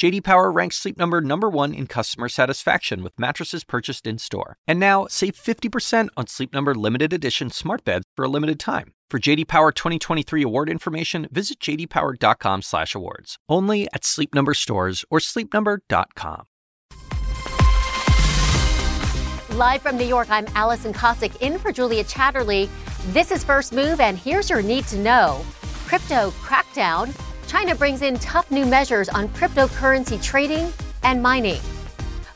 JD Power ranks Sleep Number number 1 in customer satisfaction with mattresses purchased in-store. And now, save 50% on Sleep Number limited edition smart beds for a limited time. For JD Power 2023 award information, visit jdpower.com/awards. Only at Sleep Number stores or sleepnumber.com. Live from New York, I'm Alison Kosik in for Julia Chatterley. This is First Move, and here's your need to know: crypto crackdown. China brings in tough new measures on cryptocurrency trading and mining.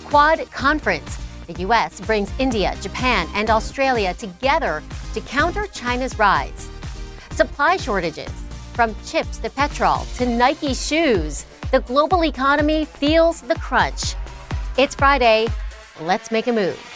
Quad conference. The U.S. brings India, Japan, and Australia together to counter China's rise. Supply shortages. From chips to petrol to Nike shoes, the global economy feels the crunch. It's Friday. Let's make a move.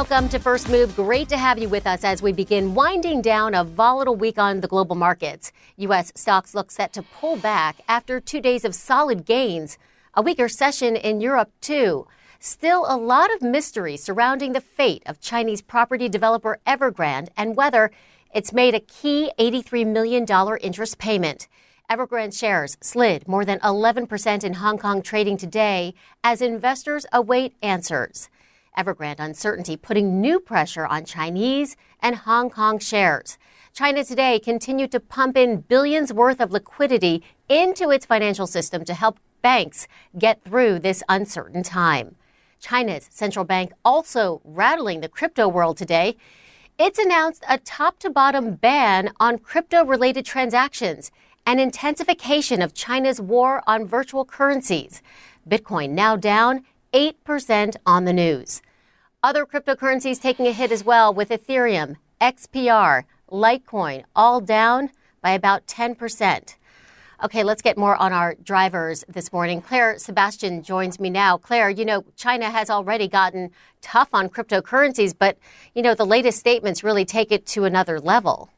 Welcome to First Move. Great to have you with us as we begin winding down a volatile week on the global markets. U.S. stocks look set to pull back after two days of solid gains. A weaker session in Europe, too. Still, a lot of mystery surrounding the fate of Chinese property developer Evergrande and whether it's made a key $83 million interest payment. Evergrande shares slid more than 11% in Hong Kong trading today as investors await answers. Evergrande uncertainty putting new pressure on Chinese and Hong Kong shares. China today continued to pump in billions worth of liquidity into its financial system to help banks get through this uncertain time. China's central bank also rattling the crypto world today. It's announced a top to bottom ban on crypto related transactions and intensification of China's war on virtual currencies. Bitcoin now down 8% on the news. Other cryptocurrencies taking a hit as well, with Ethereum, XRP, Litecoin all down by about 10%. Okay, let's get more on our drivers this morning. Claire Sebastian joins me now. Claire, you know, China has already gotten tough on cryptocurrencies, but, you know, the latest statements really take it to another level.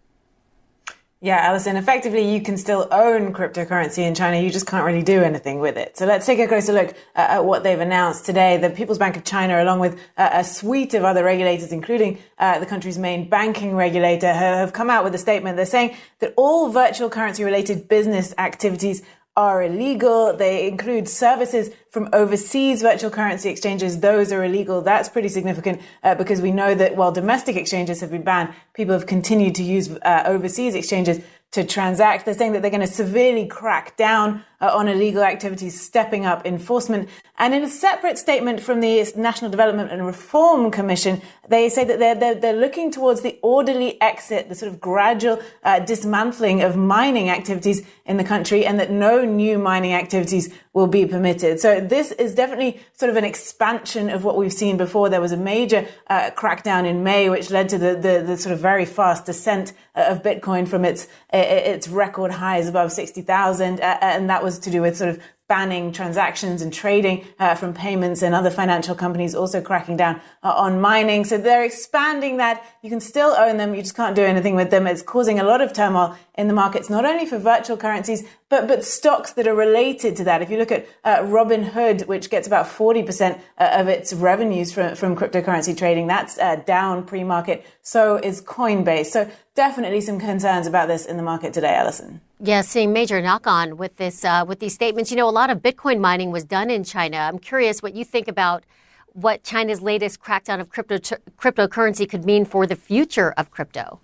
Yeah, Alison, effectively, you can still own cryptocurrency in China. You just can't really do anything with it. So let's take a closer look at what they've announced today. The People's Bank of China, along with a suite of other regulators, including uh, the country's main banking regulator, have come out with a statement. They're saying that all virtual currency related business activities are illegal. They include services from overseas virtual currency exchanges. Those are illegal. That's pretty significant uh, because we know that while domestic exchanges have been banned, people have continued to use uh, overseas exchanges to transact. They're saying that they're going to severely crack down on illegal activities, stepping up enforcement. And in a separate statement from the National Development and Reform Commission, they say that they're, they're, they're looking towards the orderly exit, the sort of gradual uh, dismantling of mining activities in the country and that no new mining activities will be permitted. So this is definitely sort of an expansion of what we've seen before. There was a major uh, crackdown in May, which led to the, the, the, sort of very fast descent uh, of Bitcoin from its, its record highs above 60,000. Uh, and that was was to do with sort of banning transactions and trading uh, from payments and other financial companies also cracking down uh, on mining. So they're expanding that. You can still own them. You just can't do anything with them. It's causing a lot of turmoil in the markets, not only for virtual currencies, but, but stocks that are related to that. If you look at uh, Robinhood, which gets about 40% uh, of its revenues from, from cryptocurrency trading, that's uh, down pre-market. So is Coinbase. So definitely some concerns about this in the market today, Alison. Yeah, seeing major knock on with this uh, with these statements. You know, a lot of Bitcoin mining was done in China. I'm curious what you think about what China's latest crackdown of crypto cryptocurrency could mean for the future of crypto.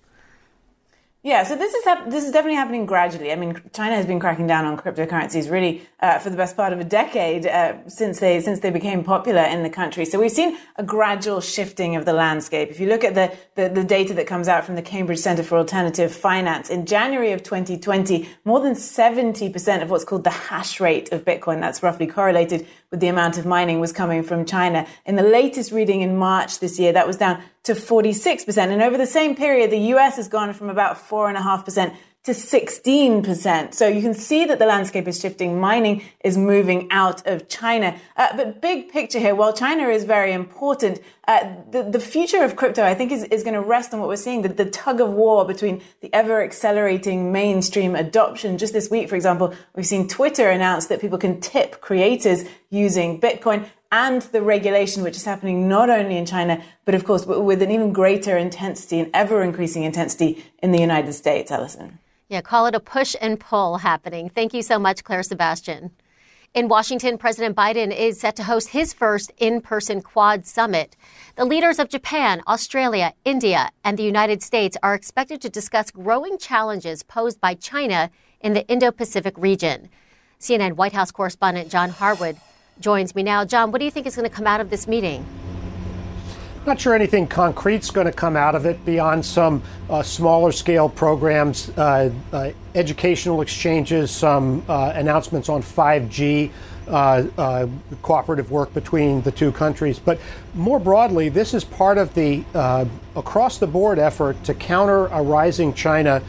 Yeah, so this is this is definitely happening gradually. I mean, China has been cracking down on cryptocurrencies really uh, for the best part of a decade uh, since they since they became popular in the country. So we've seen a gradual shifting of the landscape. If you look at the, the, the data that comes out from the Cambridge Center for Alternative Finance in January of 2020, more than 70% of what's called the hash rate of Bitcoin, that's roughly correlated with the amount of mining, was coming from China. In the latest reading in March this year, that was down to 46%. And over the same period, the US has gone from about 4.5% to 16%. So you can see that the landscape is shifting. Mining is moving out of China. Uh, but big picture here, while China is very important, uh, the, the future of crypto, I think, is, is going to rest on what we're seeing, the, the tug of war between the ever accelerating mainstream adoption. Just this week, for example, we've seen Twitter announce that people can tip creators using Bitcoin and the regulation, which is happening not only in China, but of course with an even greater intensity and ever increasing intensity in the United States, Alison. Yeah, call it a push and pull happening. Thank you so much, Claire Sebastian. In Washington, President Biden is set to host his first in person Quad summit. The leaders of Japan, Australia, India, and the United States are expected to discuss growing challenges posed by China in the Indo Pacific region. CNN White House correspondent John Harwood joins me now. John, what do you think is going to come out of this meeting? Not sure anything concrete is going to come out of it beyond some uh, smaller scale programs, uh, uh, educational exchanges, some uh, announcements on 5G. Uh, uh, cooperative work between the two countries. But more broadly, this is part of the across the board effort to counter a rising China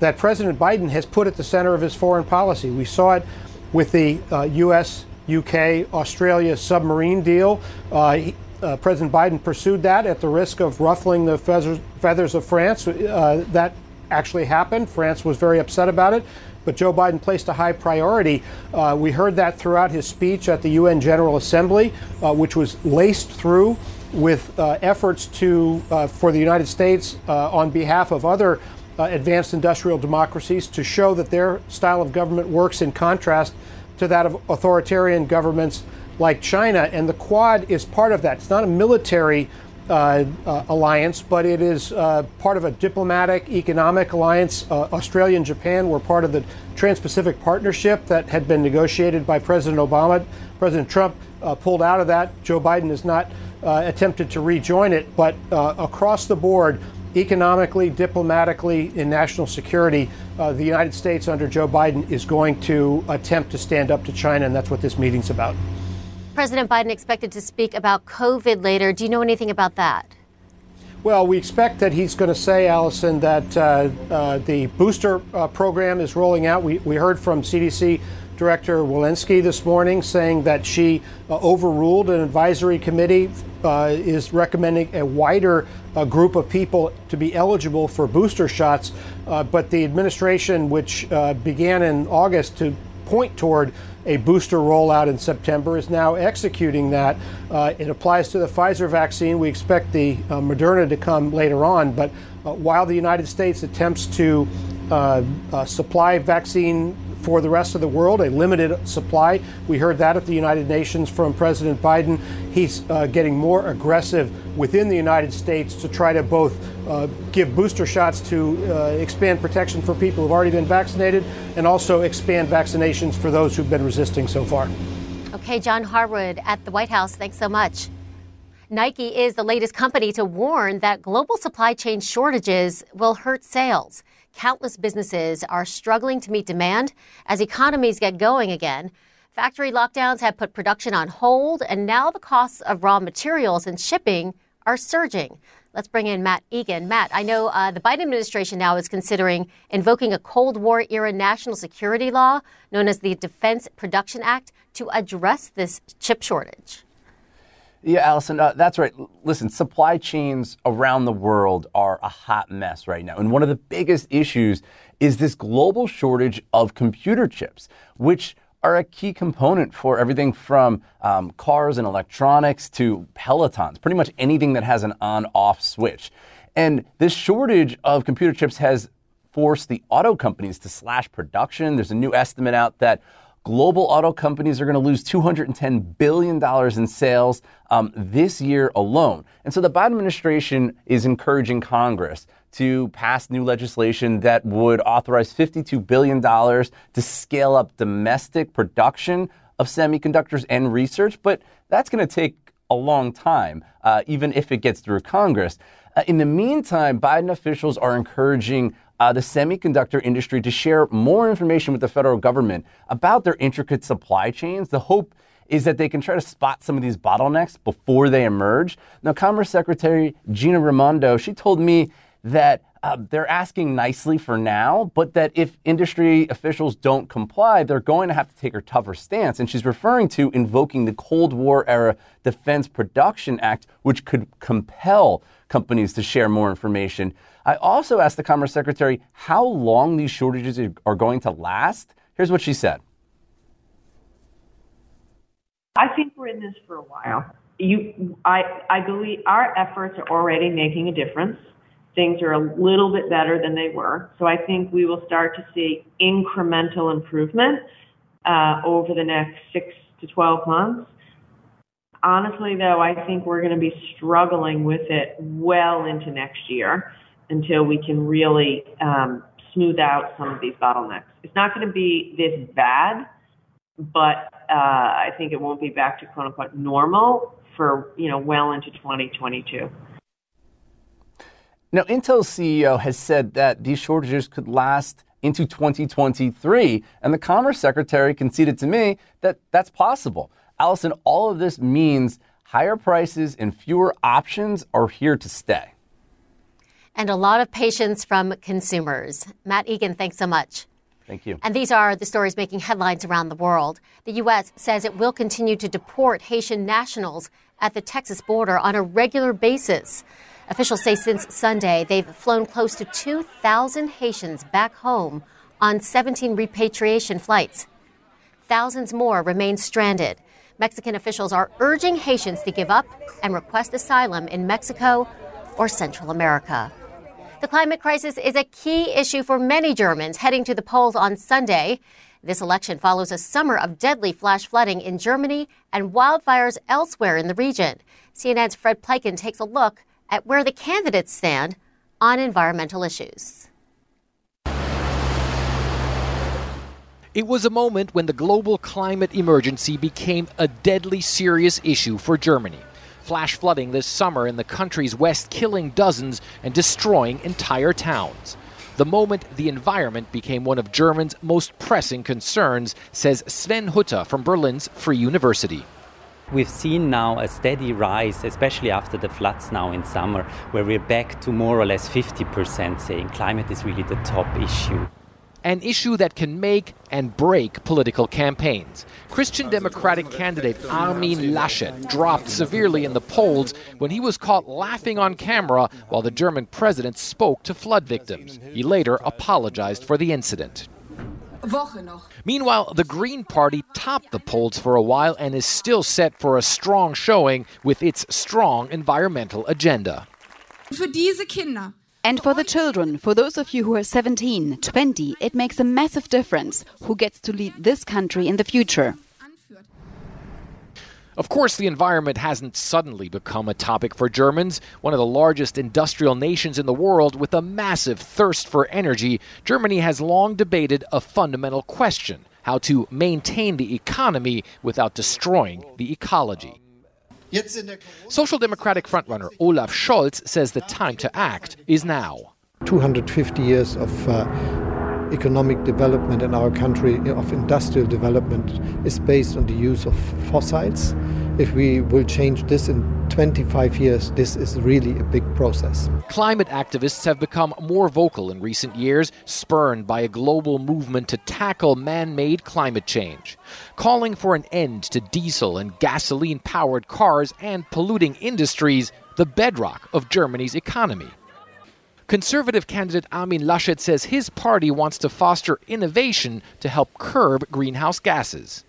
that President Biden has put at the center of his foreign policy. We saw it with the U.S. UK Australia submarine deal. Uh, uh, President Biden pursued that at the risk of ruffling the feathers, feathers of France. Uh, that actually happened. France was very upset about it, but Joe Biden placed a high priority. Uh, we heard that throughout his speech at the UN General Assembly, uh, which was laced through with uh, efforts to uh, for the United States on behalf of other advanced industrial democracies to show that their style of government works in contrast to that of authoritarian governments like China. And the Quad is part of that. It's not a military uh, uh, alliance, but it is uh, part of a diplomatic, economic alliance. Uh, Australia and Japan were part of the Trans Pacific Partnership that had been negotiated by President Obama. President Trump uh, pulled out of that. Joe Biden has not uh, attempted to rejoin it, but across the board, economically, diplomatically, in national security, the United States under Joe Biden is going to attempt to stand up to China, and that's what this meeting's about. President Biden expected to speak about COVID later. Do you know anything about that? Well, we expect that he's going to say, Alison, that uh, uh, the booster uh, program is rolling out. We, we heard from CDC Director Walensky this morning saying that she uh, overruled an advisory committee, uh, is recommending a wider uh, group of people to be eligible for booster shots. But the administration, which began in August to point toward a booster rollout in September, is now executing that. Uh, it applies to the Pfizer vaccine. We expect the uh, Moderna to come later on. But uh, while the United States attempts to uh, supply vaccine for the rest of the world, a limited supply. We heard that at the United Nations from President Biden. He's uh, getting more aggressive within the United States to try to both uh, give booster shots to uh, expand protection for people who've already been vaccinated and also expand vaccinations for those who've been resisting so far. Okay, John Harwood at the White House, thanks so much. Nike is the latest company to warn that global supply chain shortages will hurt sales. Countless businesses are struggling to meet demand as economies get going again. Factory lockdowns have put production on hold, and now the costs of raw materials and shipping are surging. Let's bring in Matt Egan. Matt, I know uh, the Biden administration now is considering invoking a Cold War era national security law known as the Defense Production Act to address this chip shortage. Yeah, Alison, uh, that's right. Listen, supply chains around the world are a hot mess right now. And one of the biggest issues is this global shortage of computer chips, which are a key component for everything from um, cars and electronics to Pelotons, pretty much anything that has an on off switch. And this shortage of computer chips has forced the auto companies to slash production. There's a new estimate out that global auto companies are going to lose $210 billion in sales um, this year alone. And so the Biden administration is encouraging Congress to pass new legislation that would authorize $52 billion to scale up domestic production of semiconductors and research. But that's going to take a long time, uh, even if it gets through Congress. Uh, in the meantime, Biden officials are encouraging uh, the semiconductor industry to share more information with the federal government about their intricate supply chains. The hope is that they can try to spot some of these bottlenecks before they emerge. Now, Commerce Secretary Gina Raimondo, she told me that uh, they're asking nicely for now, but that if industry officials don't comply, they're going to have to take a tougher stance. And she's referring to invoking the Cold War era Defense Production Act, which could compel companies to share more information. I also asked the Commerce Secretary how long these shortages are going to last. Here's what she said. I think we're in this for a while. You, I, I believe our efforts are already making a difference things are a little bit better than they were. So I think we will start to see incremental improvement uh, over the next six to 12 months. Honestly, though, I think we're going to be struggling with it well into next year until we can really um, smooth out some of these bottlenecks. It's not going to be this bad, but uh, I think it won't be back to quote unquote normal for you know well into 2022. Now, Intel's CEO has said that these shortages could last into 2023, and the Commerce Secretary conceded to me that that's possible. Alison, all of this means higher prices and fewer options are here to stay. And a lot of patience from consumers. Matt Egan, thanks so much. Thank you. And these are the stories making headlines around the world. The U.S. says it will continue to deport Haitian nationals at the Texas border on a regular basis. Officials say since Sunday, they've flown close to 2,000 Haitians back home on 17 repatriation flights. Thousands more remain stranded. Mexican officials are urging Haitians to give up and request asylum in Mexico or Central America. The climate crisis is a key issue for many Germans heading to the polls on Sunday. This election follows a summer of deadly flash flooding in Germany and wildfires elsewhere in the region. CNN's Fred Pleitgen takes a look at where the candidates stand on environmental issues. It was a moment when the global climate emergency became a deadly serious issue for Germany. Flash flooding this summer in the country's west killing dozens and destroying entire towns. The moment the environment became one of Germany's most pressing concerns, says Swen Hutter from Berlin's Free University. We've seen now a steady rise, especially after the floods now in summer, where we're back to more or less 50% saying climate is really the top issue. An issue that can make and break political campaigns. Christian Democratic candidate Armin Laschet dropped severely in the polls when he was caught laughing on camera while the German president spoke to flood victims. He later apologized for the incident. Meanwhile, the Green Party topped the polls for a while and is still set for a strong showing with its strong environmental agenda. And for the children, for those of you who are 17, 20, it makes a massive difference who gets to lead this country in the future. Of course, the environment hasn't suddenly become a topic for Germans. One of the largest industrial nations in the world with a massive thirst for energy, Germany has long debated a fundamental question how to maintain the economy without destroying the ecology. Social Democratic frontrunner Olaf Scholz says the time to act is now. 250 years of uh, economic development in our country, of industrial development, is based on the use of fossils. If we will change this in 25 years, this is really a big process. Climate activists have become more vocal in recent years, spurred by a global movement to tackle man made climate change, calling for an end to diesel and gasoline powered cars and polluting industries, the bedrock of Germany's economy. Conservative candidate Armin Laschet says his party wants to foster innovation to help curb greenhouse gases.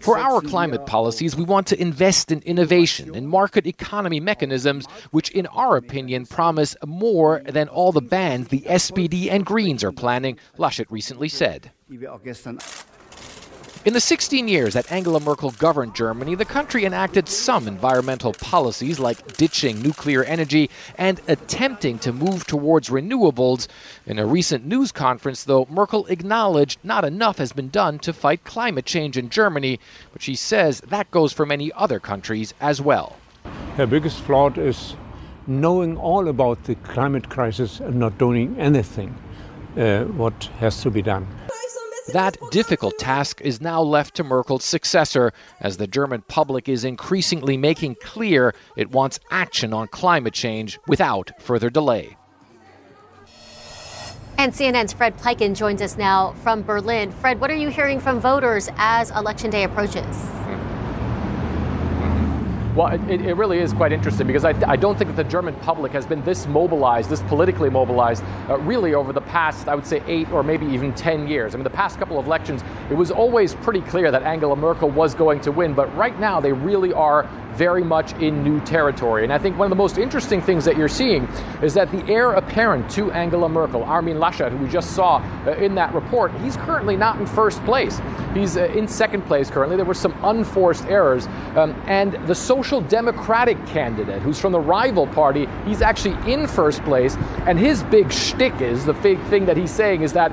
For our climate policies, we want to invest in innovation and market economy mechanisms, which, in our opinion, promise more than all the bans the SPD and Greens are planning, Laschet recently said. In the 16 years that Angela Merkel governed Germany, the country enacted some environmental policies like ditching nuclear energy and attempting to move towards renewables. In a recent news conference, though, Merkel acknowledged not enough has been done to fight climate change in Germany, but she says that goes for many other countries as well. Her biggest flaw is knowing all about the climate crisis and not doing anything uh, what has to be done. That difficult task is now left to Merkel's successor, as the German public is increasingly making clear it wants action on climate change without further delay. And CNN's Fred Pleitgen joins us now from Berlin. Fred, what are you hearing from voters as Election Day approaches? Well, it, it, really is quite interesting because I, I, don't think that the German public has been this mobilized, this politically mobilized, uh, really over the past, I would say, eight or maybe even 10 years. I mean, the past couple of elections, it was always pretty clear that Angela Merkel was going to win, but right now they really are very much in new territory. And I think one of the most interesting things that you're seeing is that the heir apparent to Angela Merkel, Armin Laschet, who we just saw uh, in that report, he's currently not in first place. He's uh, in second place currently. There were some unforced errors. Um, and the Social Democratic candidate, who's from the rival party, he's actually in first place. And his big shtick is the big thing that he's saying is that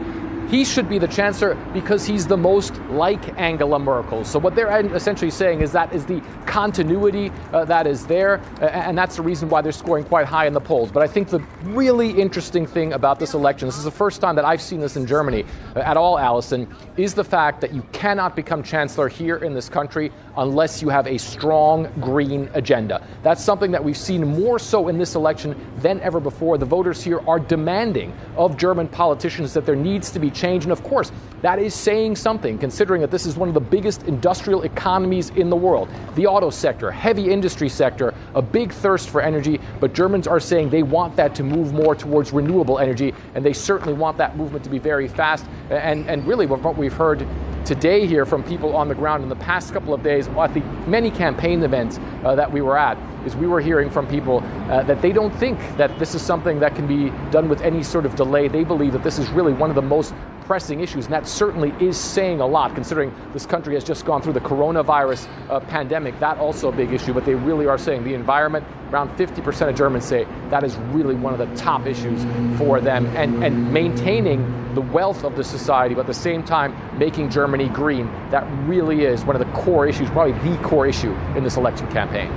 he should be the chancellor because he's the most like Angela Merkel. So what they're essentially saying is that is the continuity uh, that is there, uh, and that's the reason why they're scoring quite high in the polls. But I think the really interesting thing about this election, this is the first time that I've seen this in Germany uh, at all, Alison, is the fact that you cannot become chancellor here in this country unless you have a strong green agenda. That's something that we've seen more so in this election than ever before. The voters here are demanding of German politicians that there needs to be change. And of course, that is saying something, considering that this is one of the biggest industrial economies in the world. The auto sector, heavy industry sector, a big thirst for energy, but Germans are saying they want that to move more towards renewable energy, and they certainly want that movement to be very fast. And, and really, what we've heard today here from people on the ground in the past couple of days at the many campaign events uh, that we were at is we were hearing from people uh, that they don't think that this is something that can be done with any sort of delay. They believe that this is really one of the most pressing issues, and that certainly is saying a lot considering this country has just gone through the coronavirus uh, pandemic. That also a big issue, but they really are saying the environment, around 50% of Germans say that is really one of the top issues for them, and, and maintaining the wealth of the society, but at the same time making Germany green. That really is one of the core issues, probably the core issue in this election campaign.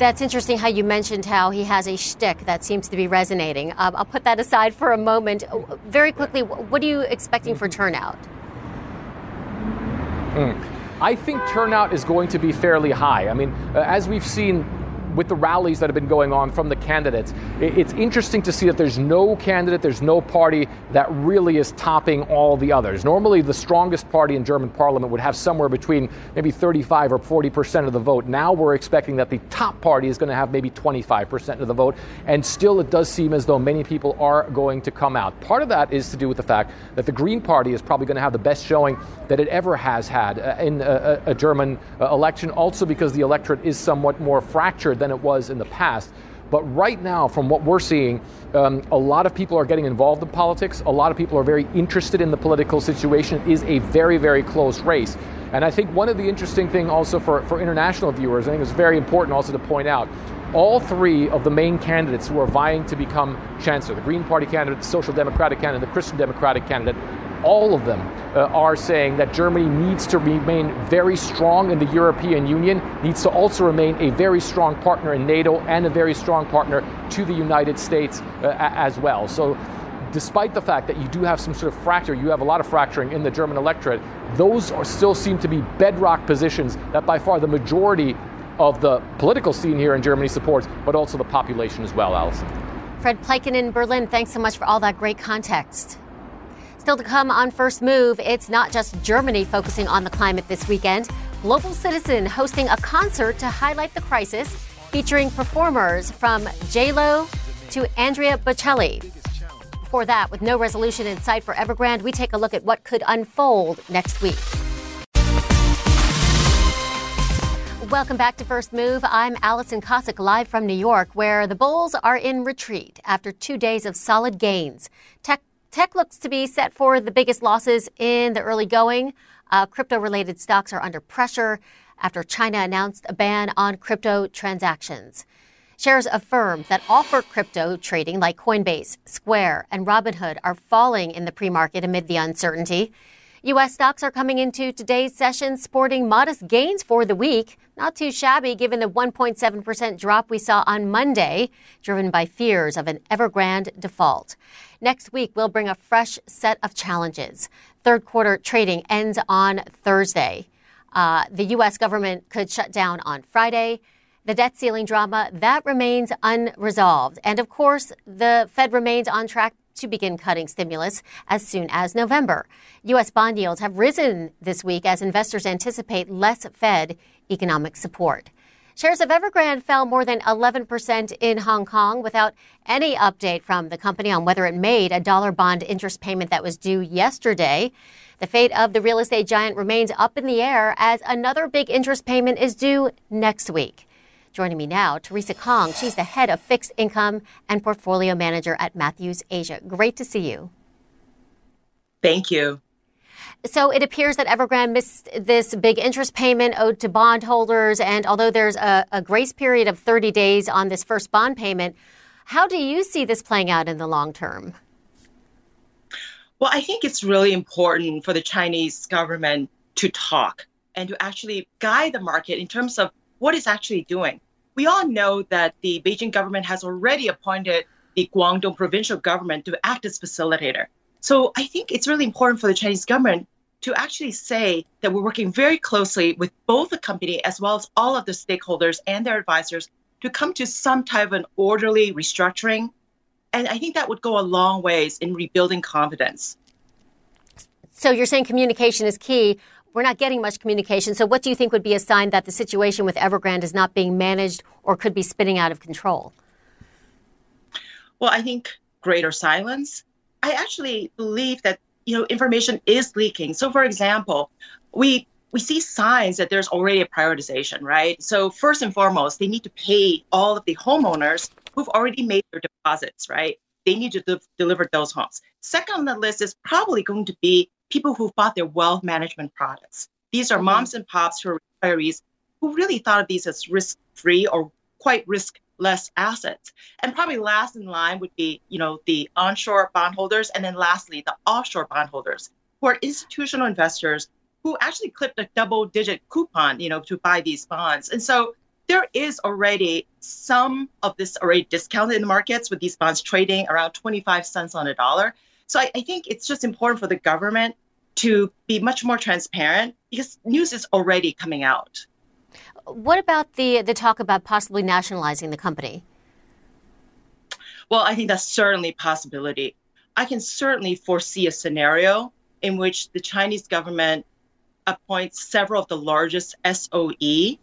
That's interesting how you mentioned how he has a shtick that seems to be resonating. Um, I'll put that aside for a moment. Very quickly, what are you expecting for turnout? Mm. I think turnout is going to be fairly high. I mean, uh, as we've seen with the rallies that have been going on from the candidates, it's interesting to see that there's no candidate, there's no party that really is topping all the others. Normally, the strongest party in German parliament would have somewhere between maybe 35 or 40 percent of the vote. Now we're expecting that the top party is going to have maybe 25 percent of the vote, and still it does seem as though many people are going to come out. Part of that is to do with the fact that the Green Party is probably going to have the best showing that it ever has had uh, in a, a German uh, election, also because the electorate is somewhat more fractured than it was in the past. But right now, from what we're seeing, um, a lot of people are getting involved in politics. A lot of people are very interested in the political situation. It is a very, very close race. And I think one of the interesting thing also for, for international viewers, I think it's very important also to point out, all three of the main candidates who are vying to become chancellor, the Green Party candidate, the Social Democratic candidate, the Christian Democratic candidate, all of them uh, are saying that Germany needs to remain very strong in the European Union, needs to also remain a very strong partner in NATO and a very strong partner to the United States uh, as well. So despite the fact that you do have some sort of fracture, you have a lot of fracturing in the German electorate, those still seem to be bedrock positions that by far the majority of the political scene here in Germany supports, but also the population as well, Alison. Fred Pleitgen in Berlin, thanks so much for all that great context. Still to come on First Move, it's not just Germany focusing on the climate this weekend. Global Citizen hosting a concert to highlight the crisis, featuring performers from J-Lo to Andrea Bocelli. Before that, with no resolution in sight for Evergrande, we take a look at what could unfold next week. Welcome back to First Move. I'm Alison Kosik, live from New York, where the bulls are in retreat after two days of solid gains. Tech Tech looks to be set for the biggest losses in the early going. Uh, crypto related stocks are under pressure after China announced a ban on crypto transactions. Shares of firms that offer crypto trading like Coinbase, Square, and Robinhood are falling in the pre market amid the uncertainty. U.S. stocks are coming into today's session sporting modest gains for the week. Not too shabby given the 1.7% drop we saw on Monday, driven by fears of an Evergrande default. Next week will bring a fresh set of challenges. Third quarter trading ends on Thursday. Uh, the U.S. government could shut down on Friday. The debt ceiling drama, that remains unresolved. And of course, the Fed remains on track to begin cutting stimulus as soon as November. U.S. bond yields have risen this week as investors anticipate less Fed economic support. Shares of Evergrande fell more than 11% in Hong Kong without any update from the company on whether it made a dollar bond interest payment that was due yesterday. The fate of the real estate giant remains up in the air as another big interest payment is due next week. Joining me now, Teresa Kong. She's the head of fixed income and portfolio manager at Matthews Asia. Great to see you. Thank you. So it appears that Evergrande missed this big interest payment owed to bondholders. And although there's a, a, grace period of 30 days on this first bond payment, how do you see this playing out in the long term? Well, I think it's really important for the Chinese government to talk and to actually guide the market in terms of what it's actually doing. We all know that the Beijing government has already appointed the Guangdong provincial government to act as facilitator. So I think it's really important for the Chinese government to actually say that we're working very closely with both the company as well as all of the stakeholders and their advisors to come to some type of an orderly restructuring. And I think that would go a long ways in rebuilding confidence. So you're saying communication is key. We're not getting much communication. So what do you think would be a sign that the situation with Evergrande is not being managed or could be spinning out of control? Well, I think greater silence I actually believe that you know information is leaking. So, for example, we we see signs that there's already a prioritization, right? So, first and foremost, they need to pay all of the homeowners who've already made their deposits, right? They need to de- deliver those homes. Second on the list is probably going to be people who bought their wealth management products. These are mm-hmm. moms and pops who are retirees who really thought of these as risk free or quite risk less assets. And probably last in line would be, you know, the onshore bondholders, and then lastly, the offshore bondholders, who are institutional investors who actually clipped a double-digit coupon, you know, to buy these bonds. And so there is already some of this already discounted in the markets with these bonds trading around 25 cents on a dollar. So I, I think it's just important for the government to be much more transparent because news is already coming out. What about the the talk about possibly nationalizing the company? Well, I think that's certainly a possibility. I can certainly foresee a scenario in which the Chinese government appoints several of the largest SOE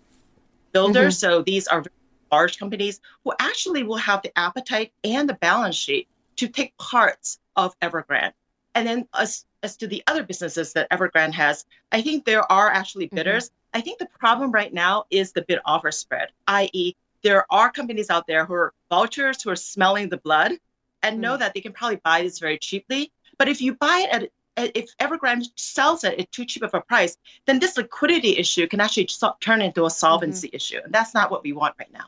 builders. Mm-hmm. So these are large companies who actually will have the appetite and the balance sheet to take parts of Evergrande. And then as, as to the other businesses that Evergrande has, I think there are actually mm-hmm. bidders. Mm-hmm. I think the problem right now is the bid offer spread, i.e., there are companies out there who are vultures who are smelling the blood and know mm. that they can probably buy this very cheaply. But if you buy it at if Evergrande sells it at too cheap of a price, then this liquidity issue can actually turn into a solvency mm-hmm. issue. And that's not what we want right now.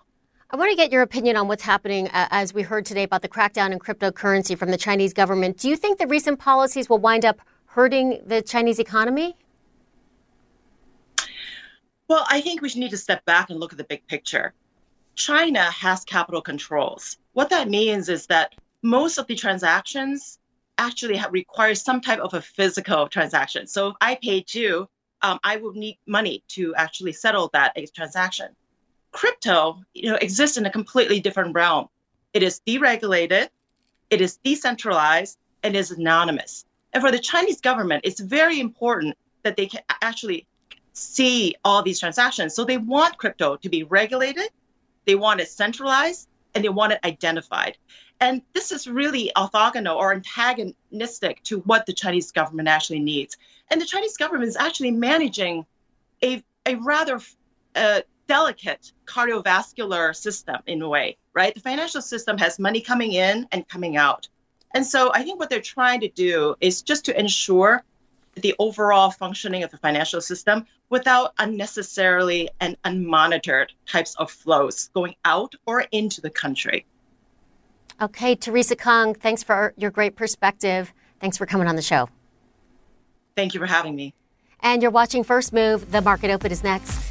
I want to get your opinion on what's happening uh, as we heard today about the crackdown in cryptocurrency from the Chinese government. Do you think the recent policies will wind up hurting the Chinese economy? Well, I think we need to step back and look at the big picture. China has capital controls. What that means is that most of the transactions actually require some type of a physical transaction. So if I paid you, um, I would need money to actually settle that transaction. Crypto, you know, exists in a completely different realm. It is deregulated, it is decentralized, and is anonymous. And for the Chinese government, it's very important that they can actually see all these transactions. So they want crypto to be regulated, they want it centralized, and they want it identified. And this is really orthogonal or antagonistic to what the Chinese government actually needs. And the Chinese government is actually managing a, a rather uh, delicate cardiovascular system in a way, right? The financial system has money coming in and coming out. And so I think what they're trying to do is just to ensure the overall functioning of the financial system without unnecessarily and unmonitored types of flows going out or into the country. Okay, Teresa Kong, thanks for your great perspective. Thanks for coming on the show. Thank you for having me. And you're watching First Move. The market open is next.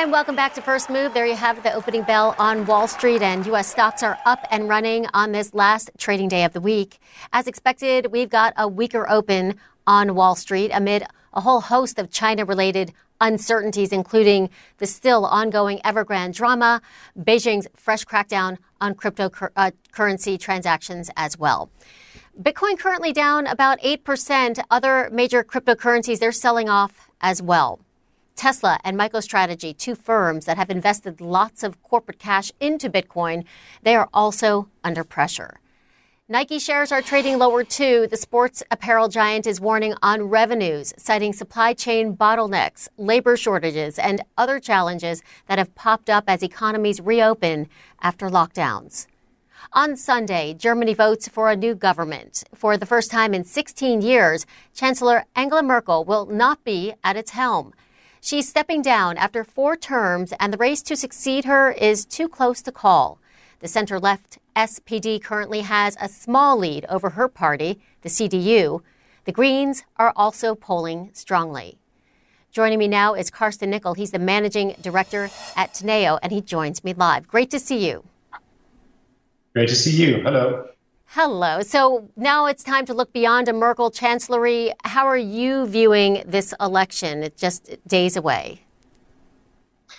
And welcome back to First Move. There you have the opening bell on Wall Street, and U.S. stocks are up and running on this last trading day of the week. As expected, we've got a weaker open on Wall Street amid a whole host of China related uncertainties, including the still ongoing Evergrande drama, Beijing's fresh crackdown on cryptocurrency uh, transactions as well. Bitcoin currently down about 8%. Other major cryptocurrencies, they're selling off as well. Tesla and MicroStrategy, two firms that have invested lots of corporate cash into Bitcoin, they are also under pressure. Nike shares are trading lower too. The sports apparel giant is warning on revenues, citing supply chain bottlenecks, labor shortages, and other challenges that have popped up as economies reopen after lockdowns. On Sunday, Germany votes for a new government. For the first time in 16 years, Chancellor Angela Merkel will not be at its helm. She's stepping down after four terms, and the race to succeed her is too close to call. The center left SPD currently has a small lead over her party, the CDU. The Greens are also polling strongly. Joining me now is Carsten Nickel. He's the managing director at Teneo, and he joins me live. Great to see you. Great to see you. Hello. Hello. So now it's time to look beyond a Merkel chancellery. How are you viewing this election? It's just days away.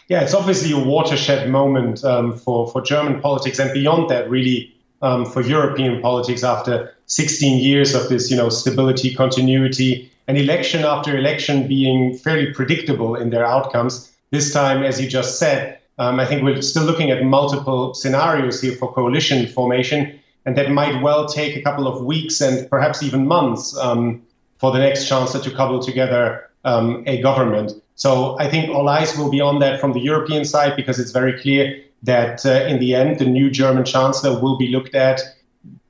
Yeah, it's obviously a watershed moment um, for, for German politics and beyond that, really, um, for European politics after 16 years of this, you know, stability, continuity, and election after election being fairly predictable in their outcomes. This time, as you just said, um, I think we're still looking at multiple scenarios here for coalition formation, and that might well take a couple of weeks and perhaps even months um, for the next chancellor to cobble together um, a government. So I think all eyes will be on that from the European side because it's very clear that uh, in the end, the new German chancellor will be looked at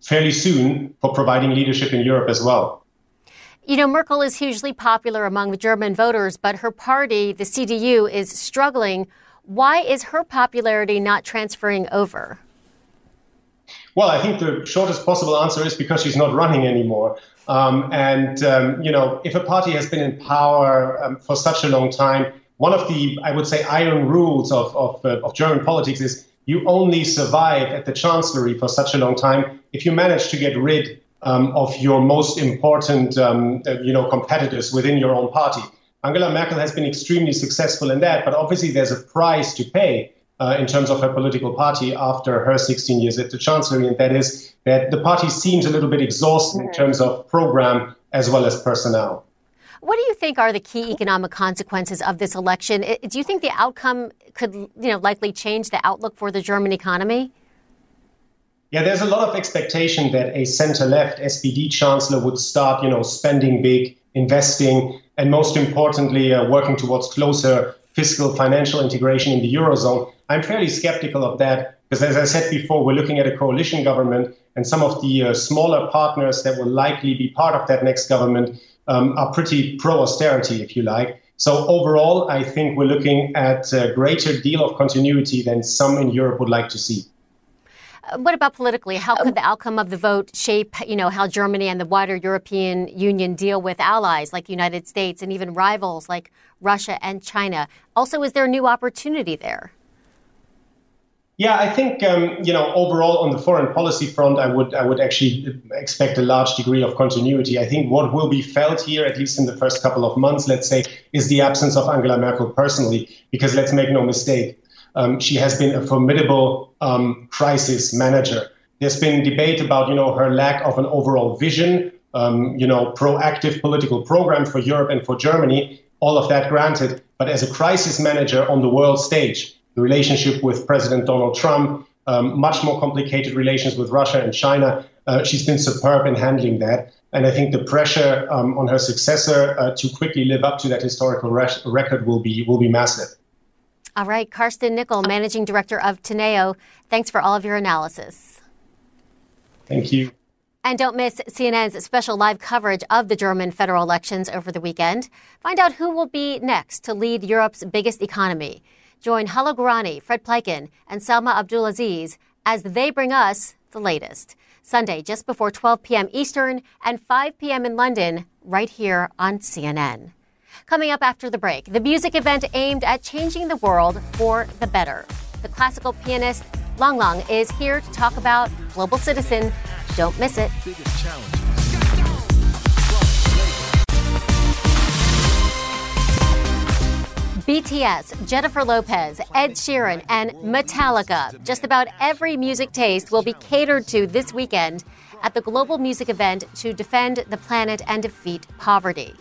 fairly soon for providing leadership in Europe as well. You know, Merkel is hugely popular among the German voters, but her party, the CDU, is struggling. Why is her popularity not transferring over? Well, I think the shortest possible answer is because she's not running anymore. Um, and, um, you know, if a party has been in power um, for such a long time, one of the, I would say, iron rules of, of, uh, of German politics is you only survive at the chancellery for such a long time if you manage to get rid um, of your most important, um, uh, you know, competitors within your own party. Angela Merkel has been extremely successful in that, but obviously there's a price to pay uh, in terms of her political party after her 16 years at the chancellery, and that is that the party seems a little bit exhausted in terms of program as well as personnel. What do you think are the key economic consequences of this election? Do you think the outcome could, you know, likely change the outlook for the German economy? Yeah, there's a lot of expectation that a center-left SPD chancellor would start, you know, spending big, investing, and most importantly, uh, working towards closer fiscal financial integration in the eurozone. I'm fairly skeptical of that because, as I said before, we're looking at a coalition government, and some of the uh, smaller partners that will likely be part of that next government um, are pretty pro austerity, if you like. So, overall, I think we're looking at a greater deal of continuity than some in Europe would like to see. Uh, what about politically? How could the outcome of the vote shape, you know, how Germany and the wider European Union deal with allies like the United States and even rivals like Russia and China? Also, is there a new opportunity there? Yeah, I think um, you know overall on the foreign policy front, I would I would actually expect a large degree of continuity. I think what will be felt here, at least in the first couple of months, let's say, is the absence of Angela Merkel personally. Because let's make no mistake, um, she has been a formidable um, crisis manager. There's been debate about you know her lack of an overall vision, um, you know, proactive political program for Europe and for Germany. All of that granted, but as a crisis manager on the world stage the relationship with President Donald Trump, um, much more complicated relations with Russia and China. Uh, she's been superb in handling that. And I think the pressure um, on her successor uh, to quickly live up to that historical res- record will be will be massive. All right, Carsten Nickel, managing director of Teneo. Thanks for all of your analysis. Thank you. And don't miss CNN's special live coverage of the German federal elections over the weekend. Find out who will be next to lead Europe's biggest economy. Join Hala Fred Pleitgen, and Salma Abdelaziz as they bring us the latest. Sunday, just before 12 p.m. Eastern and 5 p.m. in London, right here on CNN. Coming up after the break, the music event aimed at changing the world for the better. The classical pianist Lang Lang is here to talk about Global Citizen. Don't miss it. BTS, Jennifer Lopez, Ed Sheeran, and Metallica. Just about every music taste will be catered to this weekend at the global music event to defend the planet and defeat poverty.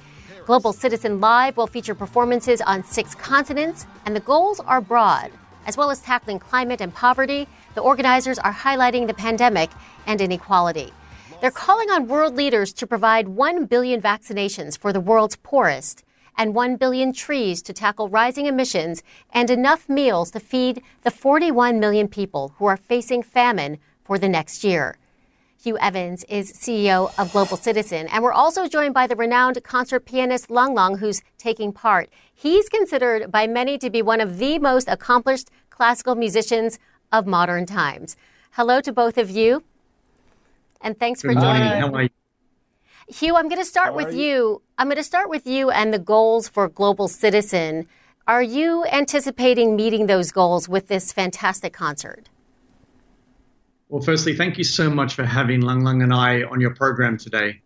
Global Citizen Live will feature performances on six continents, and the goals are broad. As well as tackling climate and poverty, the organizers are highlighting the pandemic and inequality. They're calling on world leaders to provide 1 billion vaccinations for the world's poorest and 1 billion trees to tackle rising emissions and enough meals to feed the 41 million people who are facing famine for the next year. Hugh Evans is CEO of Global Citizen, and we're also joined by the renowned concert pianist Lang Lang, who's taking part. He's considered by many to be one of the most accomplished classical musicians of modern times. Hello to both of you, and thanks for joining. How are you? Hugh, I'm going to start How with you? you. I'm going to start with you and the goals for Global Citizen. Are you anticipating meeting those goals with this fantastic concert? Well, firstly, thank you so much for having Lang Lang and I on your program today.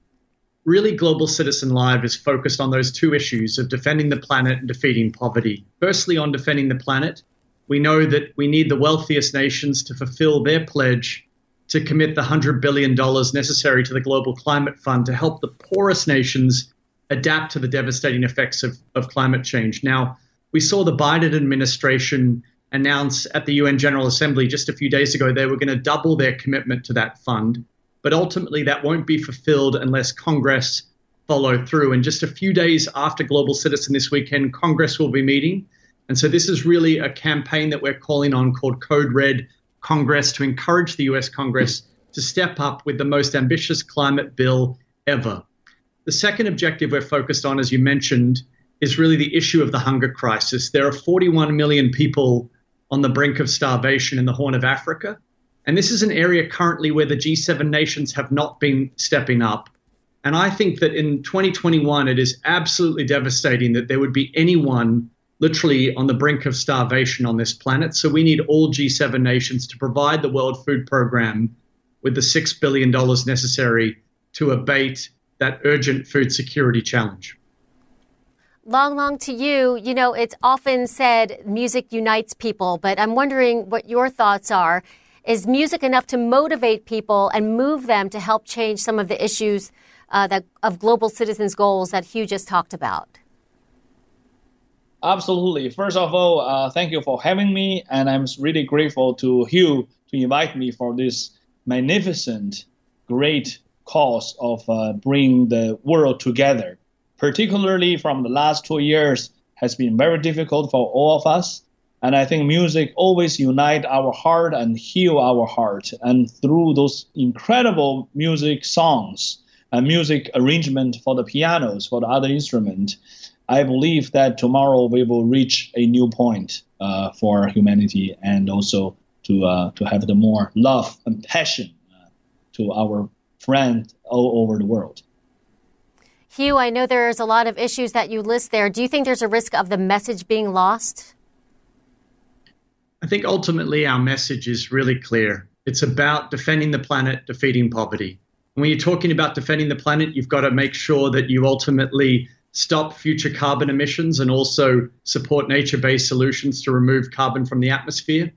Really, Global Citizen Live is focused on those two issues of defending the planet and defeating poverty. Firstly, on defending the planet, we know that we need the wealthiest nations to fulfill their pledge to commit the $100 billion necessary to the Global Climate Fund to help the poorest nations adapt to the devastating effects of, of climate change. Now, we saw the Biden administration announce at the UN General Assembly just a few days ago they were going to double their commitment to that fund. But ultimately, that won't be fulfilled unless Congress follow through. And just a few days after Global Citizen this weekend, Congress will be meeting. And so this is really a campaign that we're calling on called Code Red Congress to encourage the US Congress to step up with the most ambitious climate bill ever. The second objective we're focused on, as you mentioned, is really the issue of the hunger crisis. There are 41 million people on the brink of starvation in the Horn of Africa. And this is an area currently where the G7 nations have not been stepping up. And I think that in 2021, it is absolutely devastating that there would be anyone literally on the brink of starvation on this planet. So we need all G7 nations to provide the World Food Program with the $6 billion necessary to abate that urgent food security challenge. Lang, Lang to you. You know, it's often said music unites people, but I'm wondering what your thoughts are. Is music enough to motivate people and move them to help change some of the issues uh, that of global citizens' goals that Hugh just talked about? Absolutely. First of all, uh, thank you for having me, and I'm really grateful to Hugh to invite me for this magnificent, great cause of uh, bringing the world together particularly from the last two years, has been very difficult for all of us. And I think music always unite our heart and heal our heart. And through those incredible music songs and music arrangement for the pianos, for the other instrument, I believe that tomorrow we will reach a new point uh, for humanity and also to uh, to have the more love and passion uh, to our friends all over the world. Hugh, I know there's a lot of issues that you list there. Do you think there's a risk of the message being lost? I think ultimately our message is really clear. It's about defending the planet, defeating poverty. when you're talking about defending the planet, you've got to make sure that you ultimately stop future carbon emissions and also support nature based solutions to remove carbon from the atmosphere.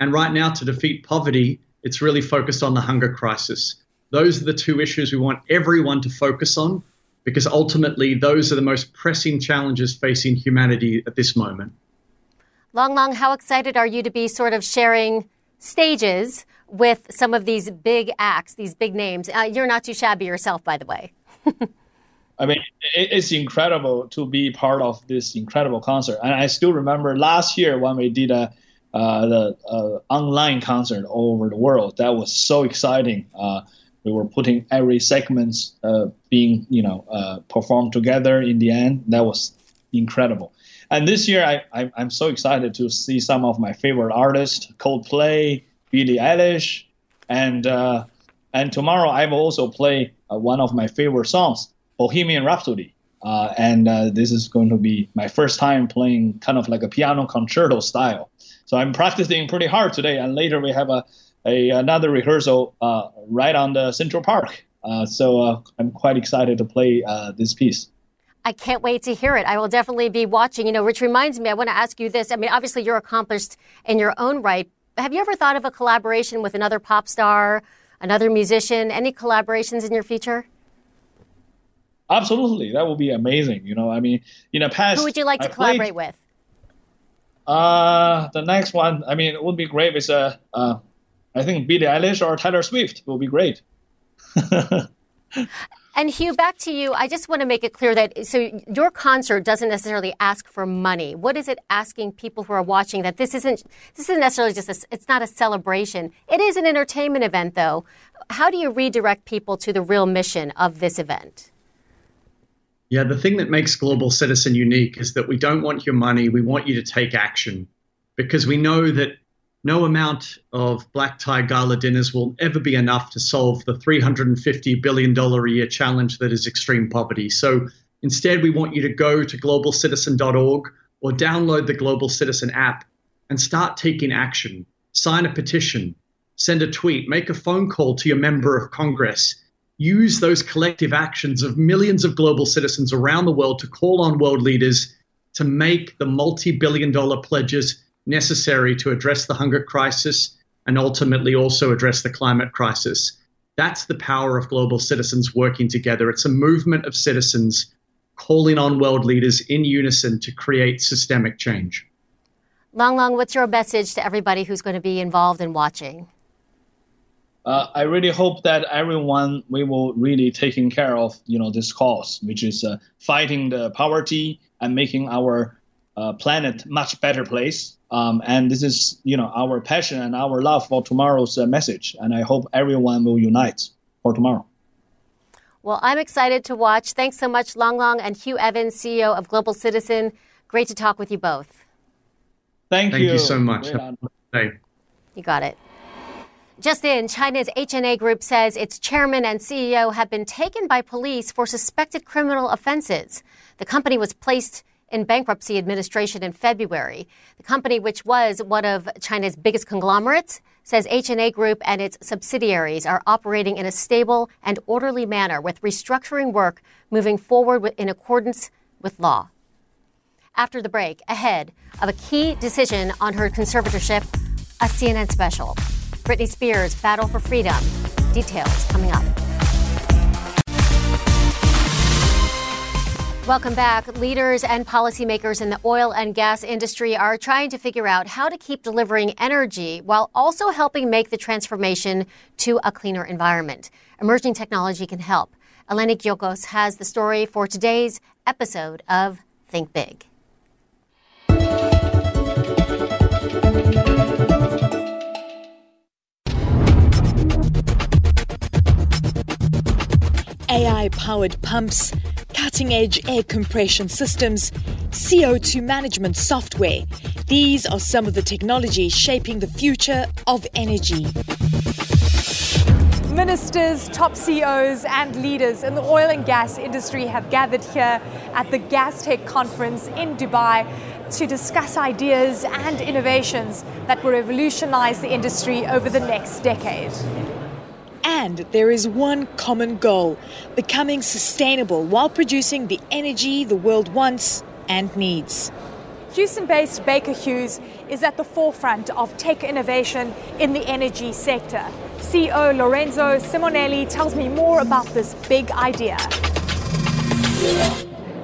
And right now, to defeat poverty, it's really focused on the hunger crisis. Those are the two issues we want everyone to focus on because ultimately those are the most pressing challenges facing humanity at this moment. Lang Lang, how excited are you to be sort of sharing stages with some of these big acts, these big names? Uh, you're not too shabby yourself, by the way. I mean, it's incredible to be part of this incredible concert. And I still remember last year when we did a uh, the uh, online concert all over the world. That was so exciting. Uh, we were putting every segment uh, being you know uh, performed together in the end that was incredible and this year I, I am so excited to see some of my favorite artists Coldplay Billie Eilish and uh, and tomorrow I will also play one of my favorite songs Bohemian Rhapsody uh, and uh, this is going to be my first time playing kind of like a piano concerto style so I'm practicing pretty hard today and later we have a a another rehearsal uh, right on the Central Park. Uh, so uh, I'm quite excited to play uh, this piece. I can't wait to hear it. I will definitely be watching. You know, which reminds me, I want to ask you this. I mean, obviously, you're accomplished in your own right. Have you ever thought of a collaboration with another pop star, another musician? Any collaborations in your future? Absolutely, that would be amazing. You know, I mean, in the past, who would you like to I collaborate played, with? Uh, the next one, I mean, it would be great with uh, uh I think Billie Eilish or Taylor Swift will be great. And Hugh, back to you. I just want to make it clear that so your concert doesn't necessarily ask for money. What is it asking people who are watching that this isn't this isn't necessarily just a, it's not a celebration. It is an entertainment event though. How do you redirect people to the real mission of this event? Yeah, the thing that makes Global Citizen unique is that we don't want your money, we want you to take action because we know that no amount of black tie gala dinners will ever be enough to solve the $350 billion a year challenge that is extreme poverty. So instead, we want you to go to globalcitizen.org or download the Global Citizen app and start taking action. Sign a petition, send a tweet, make a phone call to your member of Congress. Use those collective actions of millions of global citizens around the world to call on world leaders to make the multi billion dollar pledges necessary to address the hunger crisis and ultimately also address the climate crisis. That's the power of global citizens working together. It's a movement of citizens calling on world leaders in unison to create systemic change. Lang Lang, what's your message to everybody who's going to be involved in watching? Uh, I really hope that everyone we will really taking care of you know this cause, which is uh, fighting the poverty and making our uh, planet much better place. Um, and this is, you know, our passion and our love for tomorrow's uh, message. And I hope everyone will unite for tomorrow. Well, I'm excited to watch. Thanks so much, Lang Lang and Hugh Evans, CEO of Global Citizen. Great to talk with you both. Thank, Thank you. you so much. You got it. Just in, China's HNA Group says its chairman and CEO have been taken by police for suspected criminal offenses. The company was placed in bankruptcy administration in February. The company, which was one of China's biggest conglomerates, says HNA Group and its subsidiaries are operating in a stable and orderly manner with restructuring work moving forward in accordance with law. After the break, ahead of a key decision on her conservatorship, a CNN special. Britney Spears' battle for freedom. Details coming up. Welcome back. Leaders and policymakers in the oil and gas industry are trying to figure out how to keep delivering energy while also helping make the transformation to a cleaner environment. Emerging technology can help. Eleni Giokos has the story for today's episode of Think Big. AI powered pumps, cutting edge air compression systems, CO2 management software. These are some of the technologies shaping the future of energy. Ministers, top CEOs, and leaders in the oil and gas industry have gathered here at the Gastech conference in Dubai to discuss ideas and innovations that will revolutionize the industry over the next decade. And there is one common goal becoming sustainable while producing the energy the world wants and needs. Houston based Baker Hughes is at the forefront of tech innovation in the energy sector. CEO Lorenzo Simonelli tells me more about this big idea.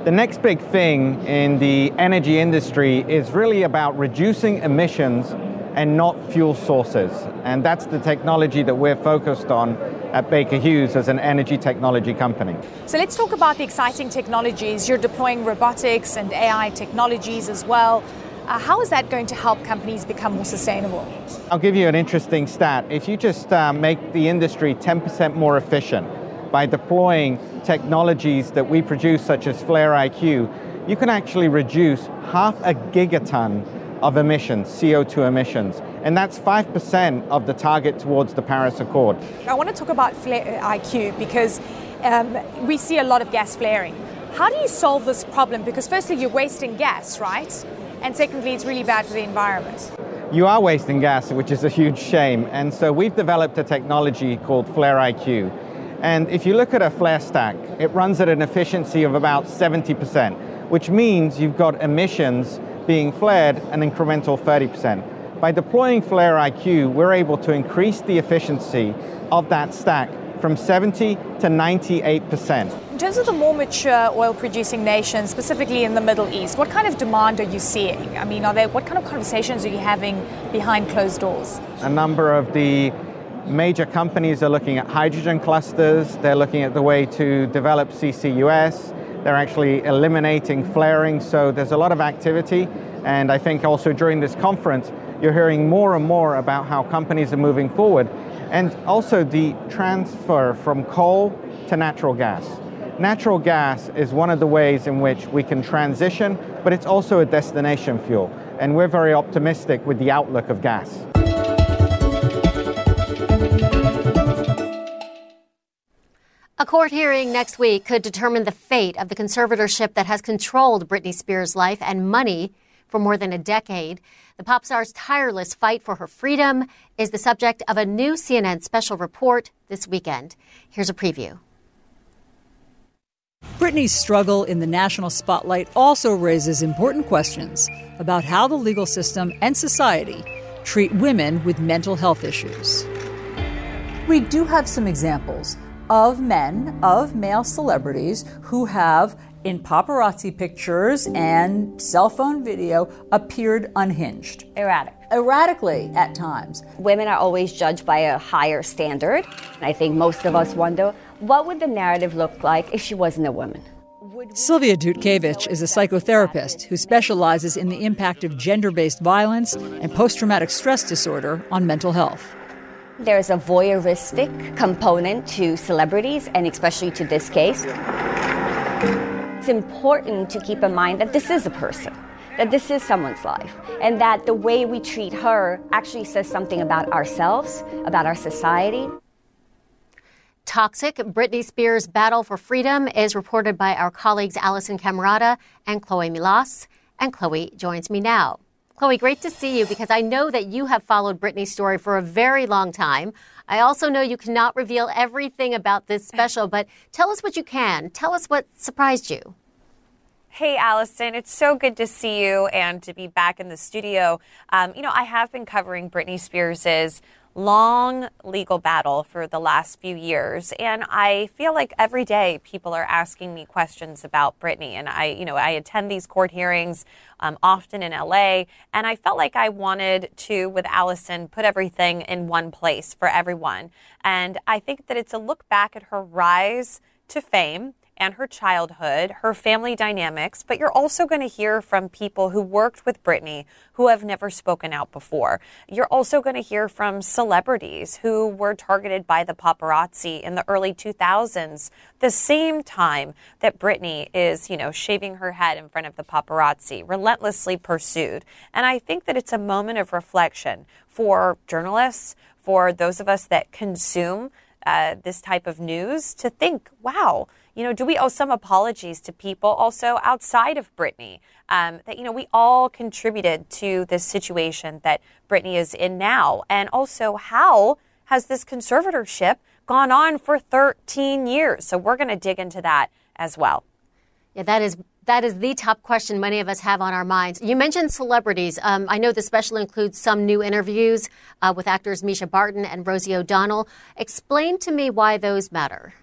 The next big thing in the energy industry is really about reducing emissions and not fuel sources. And that's the technology that we're focused on at Baker Hughes as an energy technology company. So let's talk about the exciting technologies. You're deploying robotics and AI technologies as well. Uh, how is that going to help companies become more sustainable? I'll give you an interesting stat. If you just uh, make the industry 10% more efficient by deploying technologies that we produce, such as Flare IQ, you can actually reduce half a gigaton of emissions, CO2 emissions. And that's 5% of the target towards the Paris Accord. I want to talk about Flare IQ because um, we see a lot of gas flaring. How do you solve this problem? Because firstly, you're wasting gas, right? And secondly, it's really bad for the environment. You are wasting gas, which is a huge shame. And so we've developed a technology called Flare IQ. And if you look at a flare stack, it runs at an efficiency of about 70%, which means you've got emissions being flared an incremental 30%. By deploying Flare IQ, we're able to increase the efficiency of that stack from 70 to 98%. In terms of the more mature oil producing nations, specifically in the Middle East, what kind of demand are you seeing? I mean, are there what kind of conversations are you having behind closed doors? A number of the major companies are looking at hydrogen clusters, they're looking at the way to develop CCUS, they're actually eliminating flaring, so there's a lot of activity. And I think also during this conference, you're hearing more and more about how companies are moving forward and also the transfer from coal to natural gas. Natural gas is one of the ways in which we can transition, but it's also a destination fuel. And we're very optimistic with the outlook of gas. A court hearing next week could determine the fate of the conservatorship that has controlled Britney Spears' life and money for more than a decade. The pop star's tireless fight for her freedom is the subject of a new CNN special report this weekend. Here's a preview. Britney's struggle in the national spotlight also raises important questions about how the legal system and society treat women with mental health issues. We do have some examples of men, of male celebrities who have, in paparazzi pictures and cell phone video, appeared unhinged. Erratic. Erratically at times. Women are always judged by a higher standard. I think most of us wonder what would the narrative look like if she wasn't a woman? Sylvia Dutkiewicz is a psychotherapist who specializes in the impact of gender based violence and post traumatic stress disorder on mental health. There's a voyeuristic component to celebrities, and especially to this case. It's important to keep in mind that this is a person, that this is someone's life, and that the way we treat her actually says something about ourselves, about our society. Toxic Britney Spears' battle for freedom is reported by our colleagues Alisyn Camerota and Chloe Melas. And Chloe joins me now. Chloe, great to see you because I know that you have followed Britney's story for a very long time. I also know you cannot reveal everything about this special, but tell us what you can. Tell us what surprised you. Hey, Alison, it's so good to see you and to be back in the studio. Um, you know, I have been covering Britney Spears' long legal battle for the last few years. And I feel like every day people are asking me questions about Britney and I you know I attend these court hearings um, often in LA and I felt like I wanted to with Alisyn, put everything in one place for everyone. And I think that it's a look back at her rise to fame and her childhood, her family dynamics, but you're also going to hear from people who worked with Britney who have never spoken out before. You're also going to hear from celebrities who were targeted by the paparazzi in the early 2000s, the same time that Britney is, you know, shaving her head in front of the paparazzi, relentlessly pursued. And I think that it's a moment of reflection for journalists, for those of us that consume uh, this type of news to think, wow, you know, do we owe some apologies to people also outside of Britney? Um, that, you know, we all contributed to this situation that Britney is in now. And also, how has this conservatorship gone on for 13 years? So we're going to dig into that as well. Yeah, that is that is the top question many of us have on our minds. You mentioned celebrities. Um, I know the special includes some new interviews uh, with actors Mischa Barton and Rosie O'Donnell. Explain to me why those matter.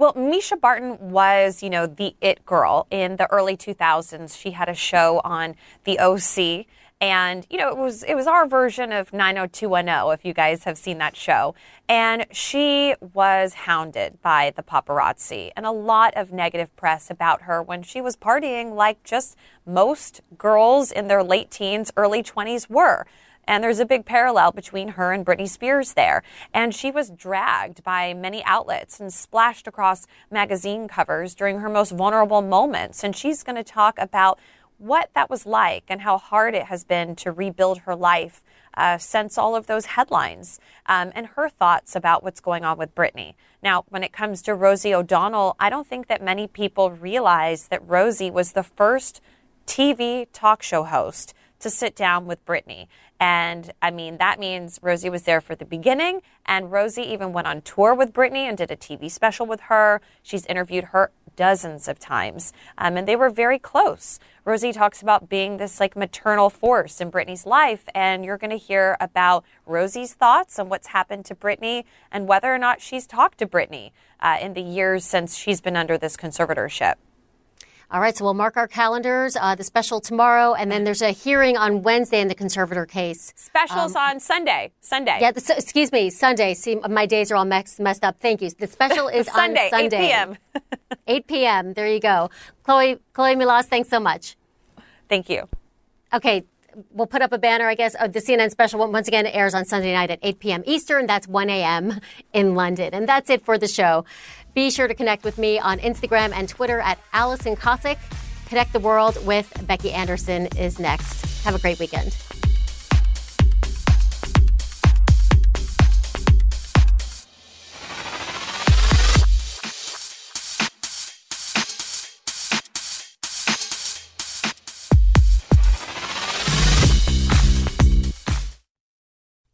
Well, Mischa Barton was, you know, the it girl. In the early 2000s. She had a show on the OC and you know it was it was our version of 90210 if you guys have seen that show. And she was hounded by the paparazzi and a lot of negative press about her when she was partying like just most girls in their late teens early 20s were and there's a big parallel between her and Britney Spears there. And she was dragged by many outlets and splashed across magazine covers during her most vulnerable moments. And she's going to talk about what that was like and how hard it has been to rebuild her life uh, since all of those headlines um, and her thoughts about what's going on with Britney. Now, when it comes to Rosie O'Donnell, I don't think that many people realize that Rosie was the first TV talk show host to sit down with Britney. And I mean, that means Rosie was there for the beginning, and Rosie even went on tour with Britney and did a TV special with her. She's interviewed her dozens of times, um, and they were very close. Rosie talks about being this like maternal force in Britney's life, and you're going to hear about Rosie's thoughts on what's happened to Britney and whether or not she's talked to Britney uh, in the years since she's been under this conservatorship. All right, so we'll mark our calendars. Uh, the special tomorrow, and then there's a hearing on Wednesday in the conservator case. Specials um, on Sunday. Sunday. Yeah, the, excuse me, Sunday. See, my days are all mixed, messed up. Thank you. The special is Sunday, on Sunday, 8 p.m. 8 p.m. There you go. Chloe, Chloe Melas, thanks so much. Thank you. Okay, we'll put up a banner, I guess. the CNN special once again airs on Sunday night at 8 p.m. Eastern. That's 1 a.m. in London. And that's it for the show. Be sure to connect with me on Instagram and Twitter at Alison Kosik. Connect the World with Becky Anderson is next. Have a great weekend.